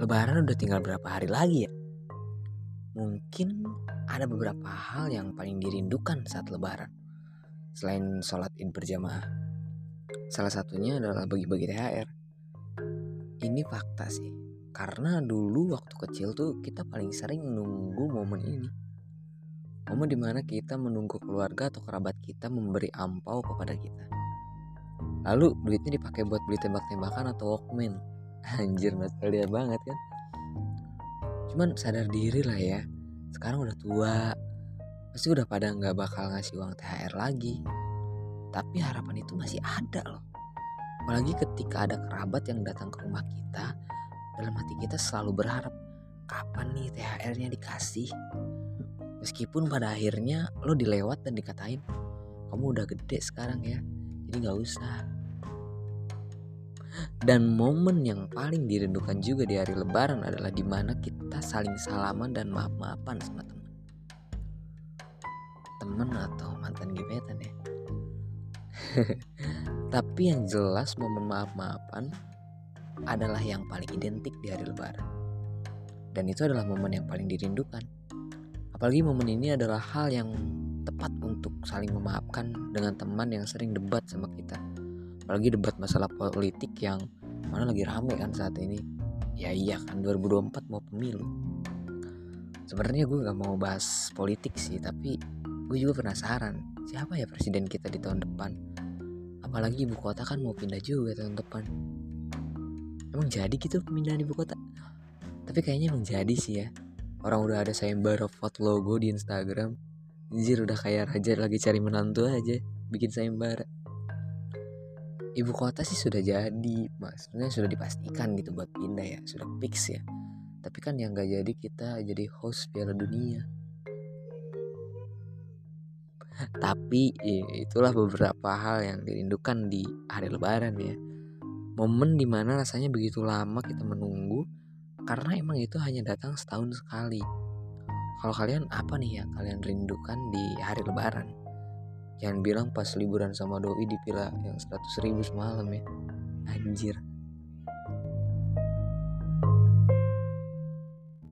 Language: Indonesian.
Lebaran udah tinggal berapa hari lagi ya? Mungkin ada beberapa hal yang paling dirindukan saat lebaran. Selain sholat id berjamaah. Salah satunya adalah bagi-bagi THR. Ini fakta sih. Karena dulu waktu kecil tuh kita paling sering nunggu momen ini. Momen di mana kita menunggu keluarga atau kerabat kita memberi ampau kepada kita. Lalu duitnya dipakai buat beli tembak-tembakan atau walkman anjir nostalgia banget kan. Cuman sadar diri lah ya sekarang udah tua pasti udah pada nggak bakal ngasih uang THR lagi. Tapi harapan itu masih ada loh. Apalagi ketika ada kerabat yang datang ke rumah kita dalam hati kita selalu berharap kapan nih THR-nya dikasih? Meskipun pada akhirnya lo dilewat dan dikatain kamu udah gede sekarang ya jadi nggak usah dan momen yang paling dirindukan juga di hari lebaran adalah di mana kita saling salaman dan maaf-maafan sama teman. Temen atau mantan gebetan ya. Tapi yang jelas momen maaf-maafan adalah yang paling identik di hari lebaran. Dan itu adalah momen yang paling dirindukan. Apalagi momen ini adalah hal yang tepat untuk saling memaafkan dengan teman yang sering debat sama kita apalagi debat masalah politik yang mana lagi rame kan saat ini. Ya iya kan 2024 mau pemilu. Sebenarnya gue gak mau bahas politik sih tapi gue juga penasaran siapa ya presiden kita di tahun depan? Apalagi ibu kota kan mau pindah juga tahun depan. Emang jadi gitu pemindahan ibu kota? Tapi kayaknya emang jadi sih ya. Orang udah ada sayembara vote logo di Instagram. Anjir udah kayak raja lagi cari menantu aja bikin sayembara ibu kota sih sudah jadi maksudnya sudah dipastikan gitu buat pindah ya sudah fix ya. Tapi kan yang gak jadi kita jadi host piala dunia. Tapi itulah beberapa hal yang dirindukan di hari lebaran ya. Momen di mana rasanya begitu lama kita menunggu karena emang itu hanya datang setahun sekali. Kalau kalian apa nih yang kalian rindukan di hari lebaran Jangan bilang pas liburan sama doi di villa yang 100 ribu semalam ya. Anjir